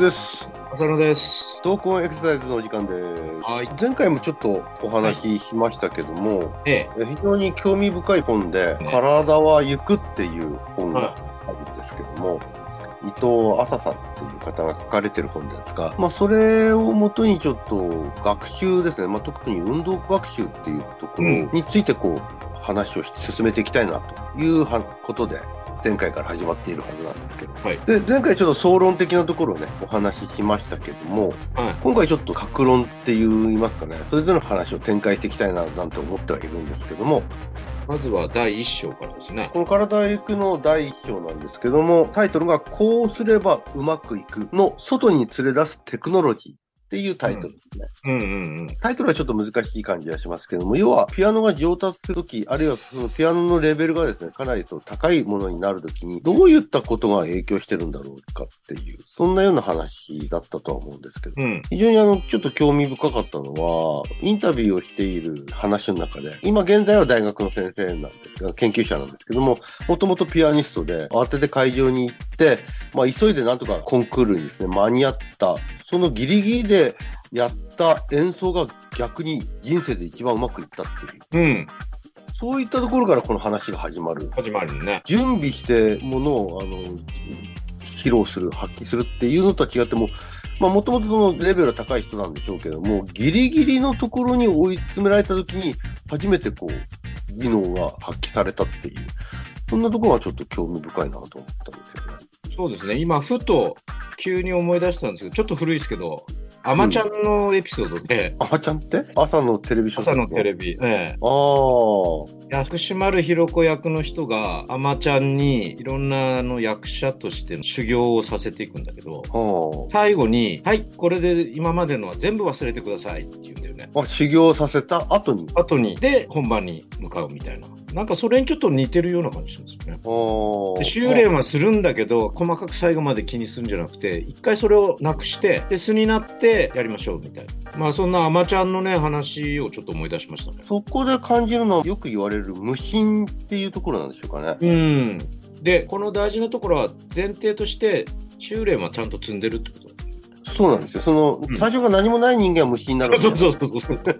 ズです。浅野です。闘魂エクササイズのお時間です。はい前回もちょっとお話ししましたけども、ええ。え非常に興味深い本で、ね体は行くっていう本がはあるんですけども、伊藤麻さんっていう方が書かれてる本ですが、まあ、それをもとにちょっと学習ですね、まあ、特に運動学習っていうところについてこう話を進めていきたいなというはことで、前回から始まっているはずなんですけど、はい。で前回ちょっと総論的なところをね、お話ししましたけども、はい。今回ちょっと格論って言いますかね、それぞれの話を展開していきたいななんて思ってはいるんですけども、まずは第一章からですね。この体へ行くの第一章なんですけども、タイトルがこうすればうまくいくの外に連れ出すテクノロジーっていうタイトルですね。うんうんうん。タイトルはちょっと難しい感じがしますけども、要はピアノが上達するとき、あるいはそのピアノのレベルがですね、かなりその高いものになるときに、どういったことが影響してるんだろうかっていう、そんなような話だったとは思うんですけど。うん。非常にあの、ちょっと興味深かったのは、インタビューをしている話の中で、今現在は大学の先生なんですが、研究者なんですけども、もともとピアニストで、慌てて会場に行って、まあ、急いでなんとかコンクールにですね、間に合った、そのギリギリでやった演奏が逆に人生で一番うまくいったっていう、うん。そういったところからこの話が始まる。始まるね。準備してものをあの披露する、発揮するっていうのとは違っても、まあ、もともとそのレベルが高い人なんでしょうけども、ギリギリのところに追い詰められたときに、初めてこう、技能が発揮されたっていう、そんなところがちょっと興味深いなと思ったんですよね。そうですね。今、ふと急に思い出したんですけど、ちょっと古いですけど、アマちゃんのエピソードで、あまちゃんって？朝のテレビショー朝のテレビ、ええ。ああ、薬師丸ひろ子役の人が、アマちゃんにいろんなあの役者としての修行をさせていくんだけど、は最後に、はい、これで今までのは全部忘れてくださいって言うんだよね。あ。あ、修行させた？後に？後に、で、本番に向かうみたいな。なんかそれにちょっと似てるような感じしますよね。ああ。で修練はするんだけど、細かく最後まで気にするんじゃなくて、一回それをなくして、で、素になってやりましょうみたいな。まあそんなアマちゃんのね、話をちょっと思い出しましたね。そこで感じるのはよく言われる無心っていうところなんでしょうかね。うん。で、この大事なところは前提として、修練はちゃんと積んでるってこと？そうなんですよ。その、うん最初が何もない人間は無心になるわけそうでそうそうそう。ち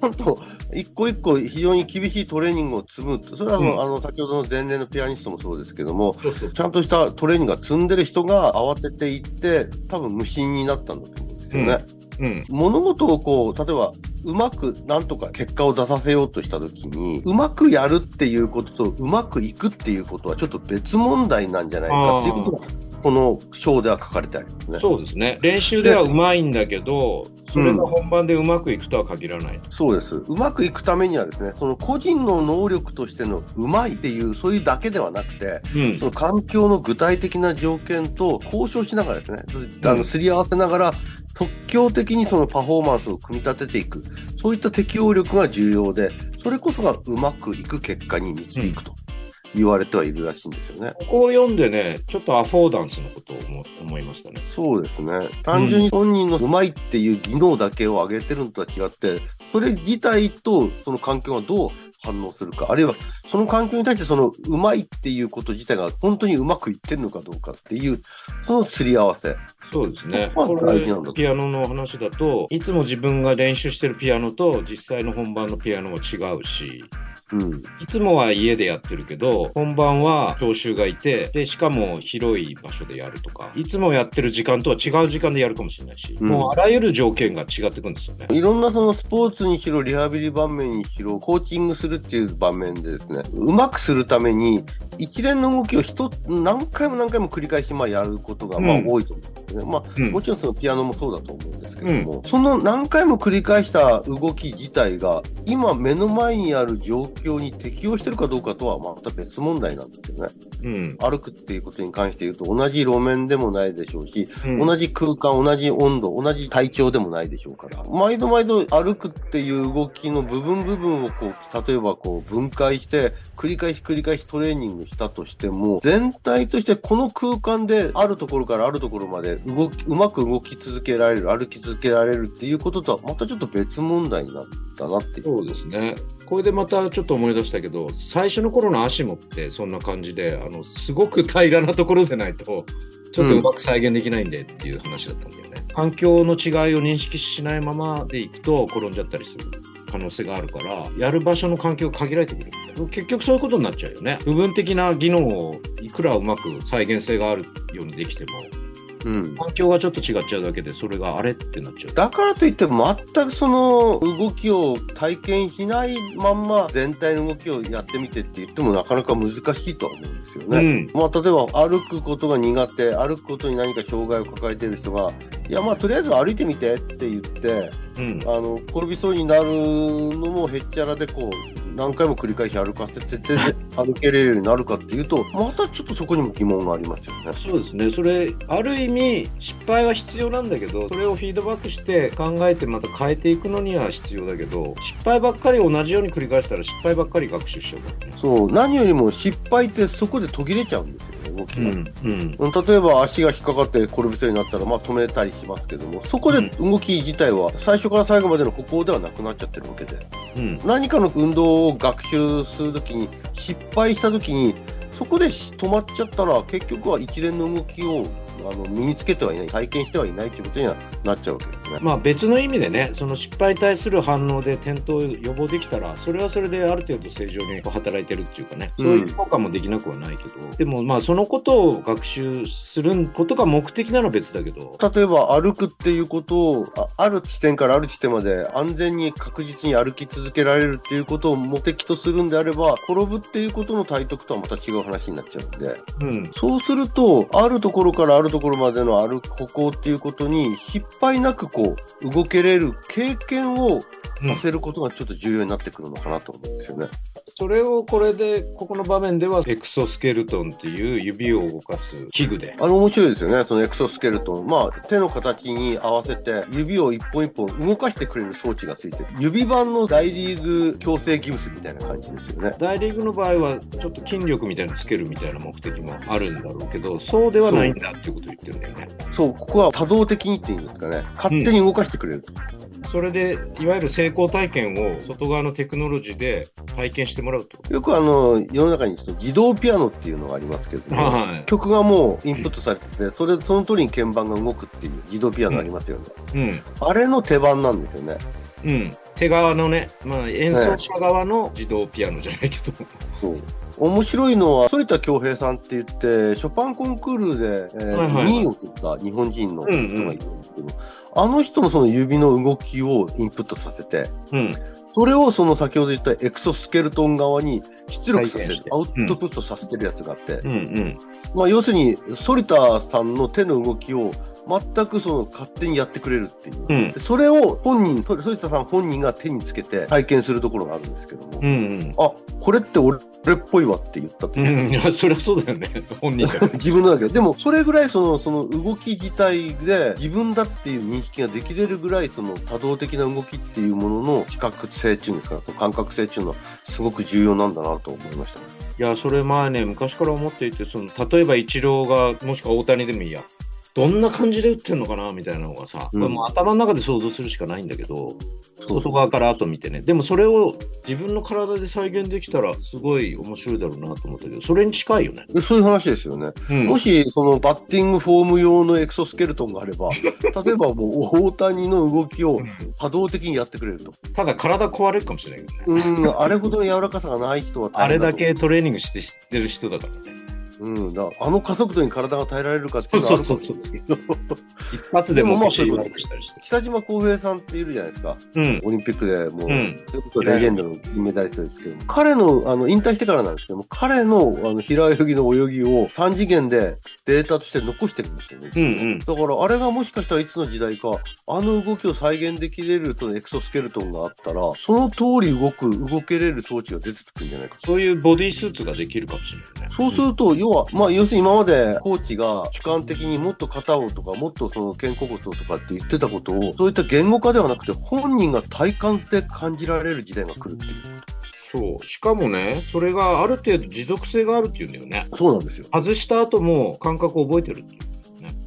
ゃんと一個一個非常に厳しいトレーニングを積む。それはあの、うんあの先ほどの前年のピアニストもそうですけども、そうそうちゃんとしたトレーニングが積んでる人が慌てていって、多分無心になったんだと思うんですよね。うん。物事をこう、例えば、うまくなんとか結果を出させようとしたときに、うまくやるっていうことと、うまくいくっていうことはちょっと別問題なんじゃないかっていうことが、この章では書かれてありますね。そうですね。練習ではうまいんだけど、それが本番でうまくいくとは限らない。そうです。うまくいくためにはですね、その個人の能力としてのうまいっていう、そういうだけではなくて、うんそ。の環境の具体的な条件と交渉しながらですね、あのすり合わせながら、即興的にそのパフォーマンスを組み立てていく、そういった適応力が重要で、それこそがうまくいく結果に導くと言われてはいるらしいんですよね。ここを読んでね、ちょっとアフォーダンスのことを思思いましたね。そうですね。単純に本人のうまいっていう技能だけを上げてるのとは違って、それ自体とその環境がどう反応するか、あるいはその環境に対してそのうまいっていうこと自体が本当にうまくいってるのかどうかっていう、その釣り合わせ。そうですね。こここれは大事なんだとピアノの話だと、いつも自分が練習してるピアノと実際の本番のピアノは違うし、うん。いつもは家でやってるけど、本番は教習がいて、で、しかも広い場所でやるとか、いつもやってる時間とは違う時間でやるかもしれないし、うんもうあらゆる条件が違ってくるんですよね。いろんなそのスポーツにしろ、リハビリ場面にしろ、コーチングするっていう場面でですね、うまくするために、一連の動きを一つ何回も何回も繰り返しまあやることがまあうん多いと思うんですね。まあうんもちろんそのピアノもそうだと思うんですけども、その何回も繰り返した動き自体が、今目の前にある状況に適応してるかどうかとはまた別問題なんですよね。うん。歩くっていうことに関して言うと、同じ路面でもないでしょうし、うん同じ空間、同じ温度、同じ体調でもないでしょうから、毎度毎度歩くっていう動きの部分部分をこう、例えばこう分解して、繰り返し繰り返しトレーニングしたとしても、全体としてこの空間であるところからあるところまで動き、うまく動き続けられる、歩き続けられるっていうこととはまたちょっと別問題になったなっていう。そうですね。これでまたちょっと思い出したけど、最初の頃の足もってそんな感じで、あの、すごく平らなところでないとちょっとうまく再現できないんでっていう話だったんだよね。環境の違いを認識しないままでいくと転んじゃったりする。可能性があるからやる場所の環境が限られてくるみたいな。結局そういうことになっちゃうよね。部分的な技能をいくらうまく再現性があるようにできてもうん。環境がちょっと違っちゃうだけでそれがあれってなっちゃうだからといって全くその動きを体験しないまんま全体の動きをやってみてって言ってもなかなか難しいとは思うんですよね。うんまあ、例えば歩くことが苦手、歩くことに何か障害を抱えている人が、いや、まあ、とりあえず歩いてみてって言って、うんあの転びそうになるのもへっちゃらでこう何回も繰り返し歩かせてて歩けれるようになるかっていうとまたちょっとそこにも疑問がありますよね。そうですねそれある意味失敗は必要なんだけどそれをフィードバックして考えてまた変えていくのには必要だけど失敗ばっかり同じように繰り返したら失敗ばっかり学習しちゃうからね。そう何よりも失敗ってそこで途切れちゃうんですよね動きが。うん例えば足が引っかかって転びそうになったら、まあ、止めたりしますけどもそこで動き自体は最初から最後までの歩行ではなくなっちゃってるわけでうん。何かの運動を学習するときに失敗したときにそこで止まっちゃったら結局は一連の動きをあの身につけてはいない体験してはいないということにはなっちゃうわけですね。まあ別の意味でねその失敗に対する反応で転倒を予防できたらそれはそれである程度正常に働いてるっていうかね、うん。そういう効果もできなくはないけど。でもまあそのことを学習することが目的なら別だけど。例えば歩くっていうことをあある地点からある地点まで安全に確実に歩き続けられるっていうことを目的とするんであれば転ぶっていうことの体得とはまた違う話になっちゃうんで。うん。そうするとあるところからあるところまでの歩く歩行っていうことに失敗なくこう動けれる経験をさせることがちょっと重要になってくるのかなと思うんですよね。それをこれでここの場面ではエクソスケルトンっていう指を動かす器具であの面白いですよね、そのエクソスケルトン。まあ、手の形に合わせて指を一本一本動かしてくれる装置がついてる。指版の大リーグ矯正ギブスみたいな感じですよね。大リーグの場合はちょっと筋力みたいなのつけるみたいな目的もあるんだろうけどそうではないんだっていうことを言ってるんだよね。そう、ここは多動的にっていうんですかね。勝手に動かしてくれると。それでいわゆる成功体験を外側のテクノロジーで体験してもらうと。よくあの、世の中に自動ピアノっていうのがありますけども、はい曲がもうインプットされてて、それ、その通りに鍵盤が動くっていう自動ピアノありますよね。うんあれの手版なんですよね。うん、手側のね、まあ、演奏者側の自動ピアノじゃないけど、そう。面白いのは、反田恭平さんって言って、ショパンコンクールで、えーはいはいはい。2位を取った日本人の人がいるんですけど、あの人もその指の動きをインプットさせて、うん、それをその先ほど言ったエクソスケルトン側に出力させるアウトプットさせてるやつがあって、うん、うん、まあ要するに、反田さんの手の動きを全くその勝手にやってくれるっていう。うんでそれを本人、反反田さん本人が手につけて体験するところがあるんですけども、うん、うん。あ、これって俺っぽいわって言ったと。うん、いや、そりゃそうだよね、本人が。自分のだけど、でもそれぐらいそのその動き自体で自分だっていう認識ができれるぐらいその多動的な動きっていうものの視覚性っていうんですか、その感覚性っていうのはすごく重要なんだなと思いましたね。いや、それ前ね、昔から思っていて、その例えばイチローが、もしくは大谷でもいいや、どんな感じで打ってんのかなみたいなのがさ、うんこれもう頭の中で想像するしかないんだけど、外側から後見てね、でもそれを自分の体で再現できたら、すごい面白いだろうなと思ったけど、それに近いよね。でそういう話ですよね。うんもしそのバッティングフォーム用のエクソスケルトンがあれば、例えばもう大谷の動きを多動的にやってくれると。ただ体壊れるかもしれないけどね。うん、あれほどの柔らかさがない人はあれだけトレーニングして知ってる人だからね。うん、だあの加速度に体が耐えられるかっていうのはあるかもしれないですけど一発でもでもまあ腰悪くしたりして。北島康平さんっているじゃないですか。うん。オリンピックでもう、うんそれこそレジェンドの銀メダリストですけども、彼の、あの、引退してからなんですけども、彼の、あの、平泳ぎの泳ぎを3次元でデータとして残してるんですよね。うんうん。だから、あれがもしかしたらいつの時代か、あの動きを再現できれるそのエクソスケルトンがあったら、その通り動く、動けれる装置が出てくるんじゃないかと。そういうボディースーツができるかもしれないね。そうすると、要は、まあ、要するに今までコーチが主観的にもっと肩をとか、もっとその肩甲骨をとかって言ってたことを、そういった言語化ではなくて、本人が体感で感じられる時代が来るっていう。そう。しかもね、それがある程度持続性があるっていうんだよね。そうなんですよ。外した後も感覚を覚えてるっていうね。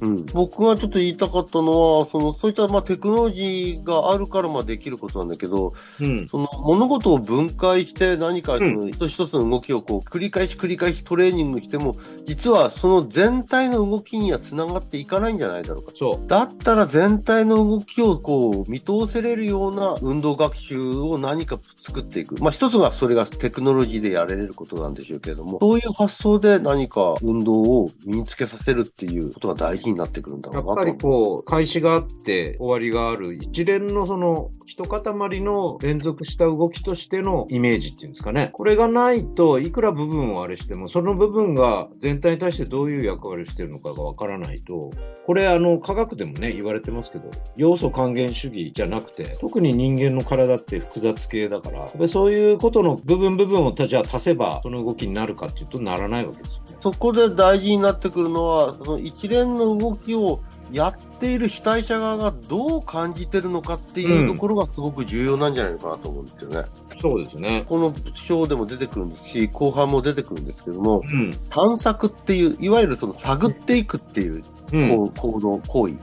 うん、僕がちょっと言いたかったのは、そのそういったまあテクノロジーがあるからまあできることなんだけど、うん。その物事を分解して何かそうんの一つ一つの動きをこう繰り返し繰り返しトレーニングしても、実はその全体の動きにはつながっていかないんじゃないだろうか。そう。だったら全体の動きをこう見通せれるような運動学習を何か作っていく。まあ一つがそれがテクノロジーでやれることなんでしょうけれども、そういう発想で何か運動を身につけさせるっていうことが大事になってくるんだろうなと。やっぱりこう、開始があって終わりがある一連のその一塊の連続した動きとしてのイメージっていうんですかね。これがないといくら部分をあれしても、その部分が全体に対してどういう役割をしてるのかがわからないと、これあの科学でもね言われてますけど、要素還元主義じゃなくて、特に人間の体って複雑系だから、でそういうことの部分部分をじゃあ足せばその動きになるかっていうとならないわけですよね。そこで大事になってくるのは、その一連の動きをやっている主体者側がどう感じてるのかっていうところがすごく重要なんじゃないのかなと思うんですよね。そうですね。この章でも出てくるんですし、後半も出てくるんですけども、うん。探索っていう、いわゆるその探っていくっていう行動、行為、うん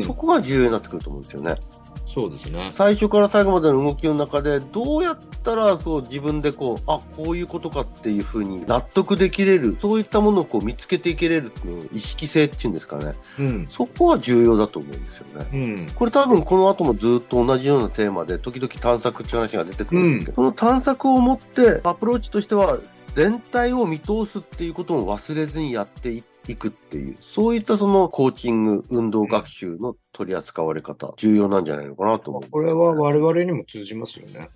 そこが重要になってくると思うんですよね。そうですね。最初から最後までの動きの中で、どうやったらそう自分でこう、あ、こういうことかっていうふうに納得できれる、そういったものをこう見つけていけれるその意識性っていうんですかね。うん。そこは重要だと思うんですよね。うん。これ多分この後もずっと同じようなテーマで、時々探索っていう話が出てくるんですけど、その探索を持って、アプローチとしては、全体を見通すっていうことも忘れずにやっていくっていう、そういったそのコーチング、運動学習の取り扱われ方、重要なんじゃないのかなと思う。これは我々にも通じますよね。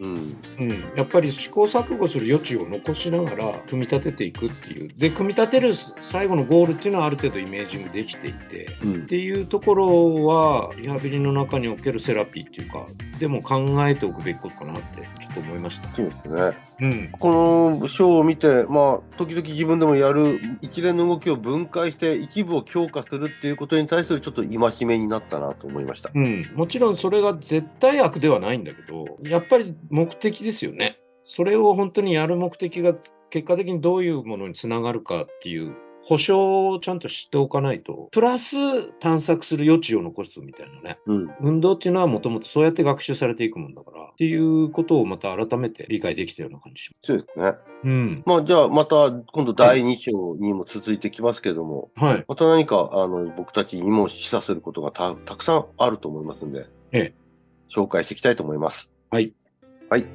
うん。うん、やっぱり試行錯誤する余地を残しながら組み立てていくっていうで組み立てる最後のゴールっていうのはある程度イメージングできていてうんっ。ていうところはリハビリの中におけるセラピーっていうかでも考えておくべきことかなってちょっと思いました。そうですね。うん、この章を見て、まあ、時々自分でもやる一連の動きを分解して一部を強化するっていうことに対するちょっと戒めになったなと思いました。うん、もちろんそれが絶対悪ではないんだけどやっぱり目的ですよね。それを本当にやる目的が結果的にどういうものにつながるかっていう保証をちゃんと知っておかないと、プラス探索する余地を残すみたいなね。うん。運動っていうのはもともとそうやって学習されていくもんだから、っていうことをまた改めて理解できたような感じします。そうですね。うん。まあ、じゃあ、また、今度第2章にも続いてきますけども、はい。また何か、あの、僕たちにも示唆することがたたくさんあると思いますんで、ええ紹介していきたいと思います。はい。はい。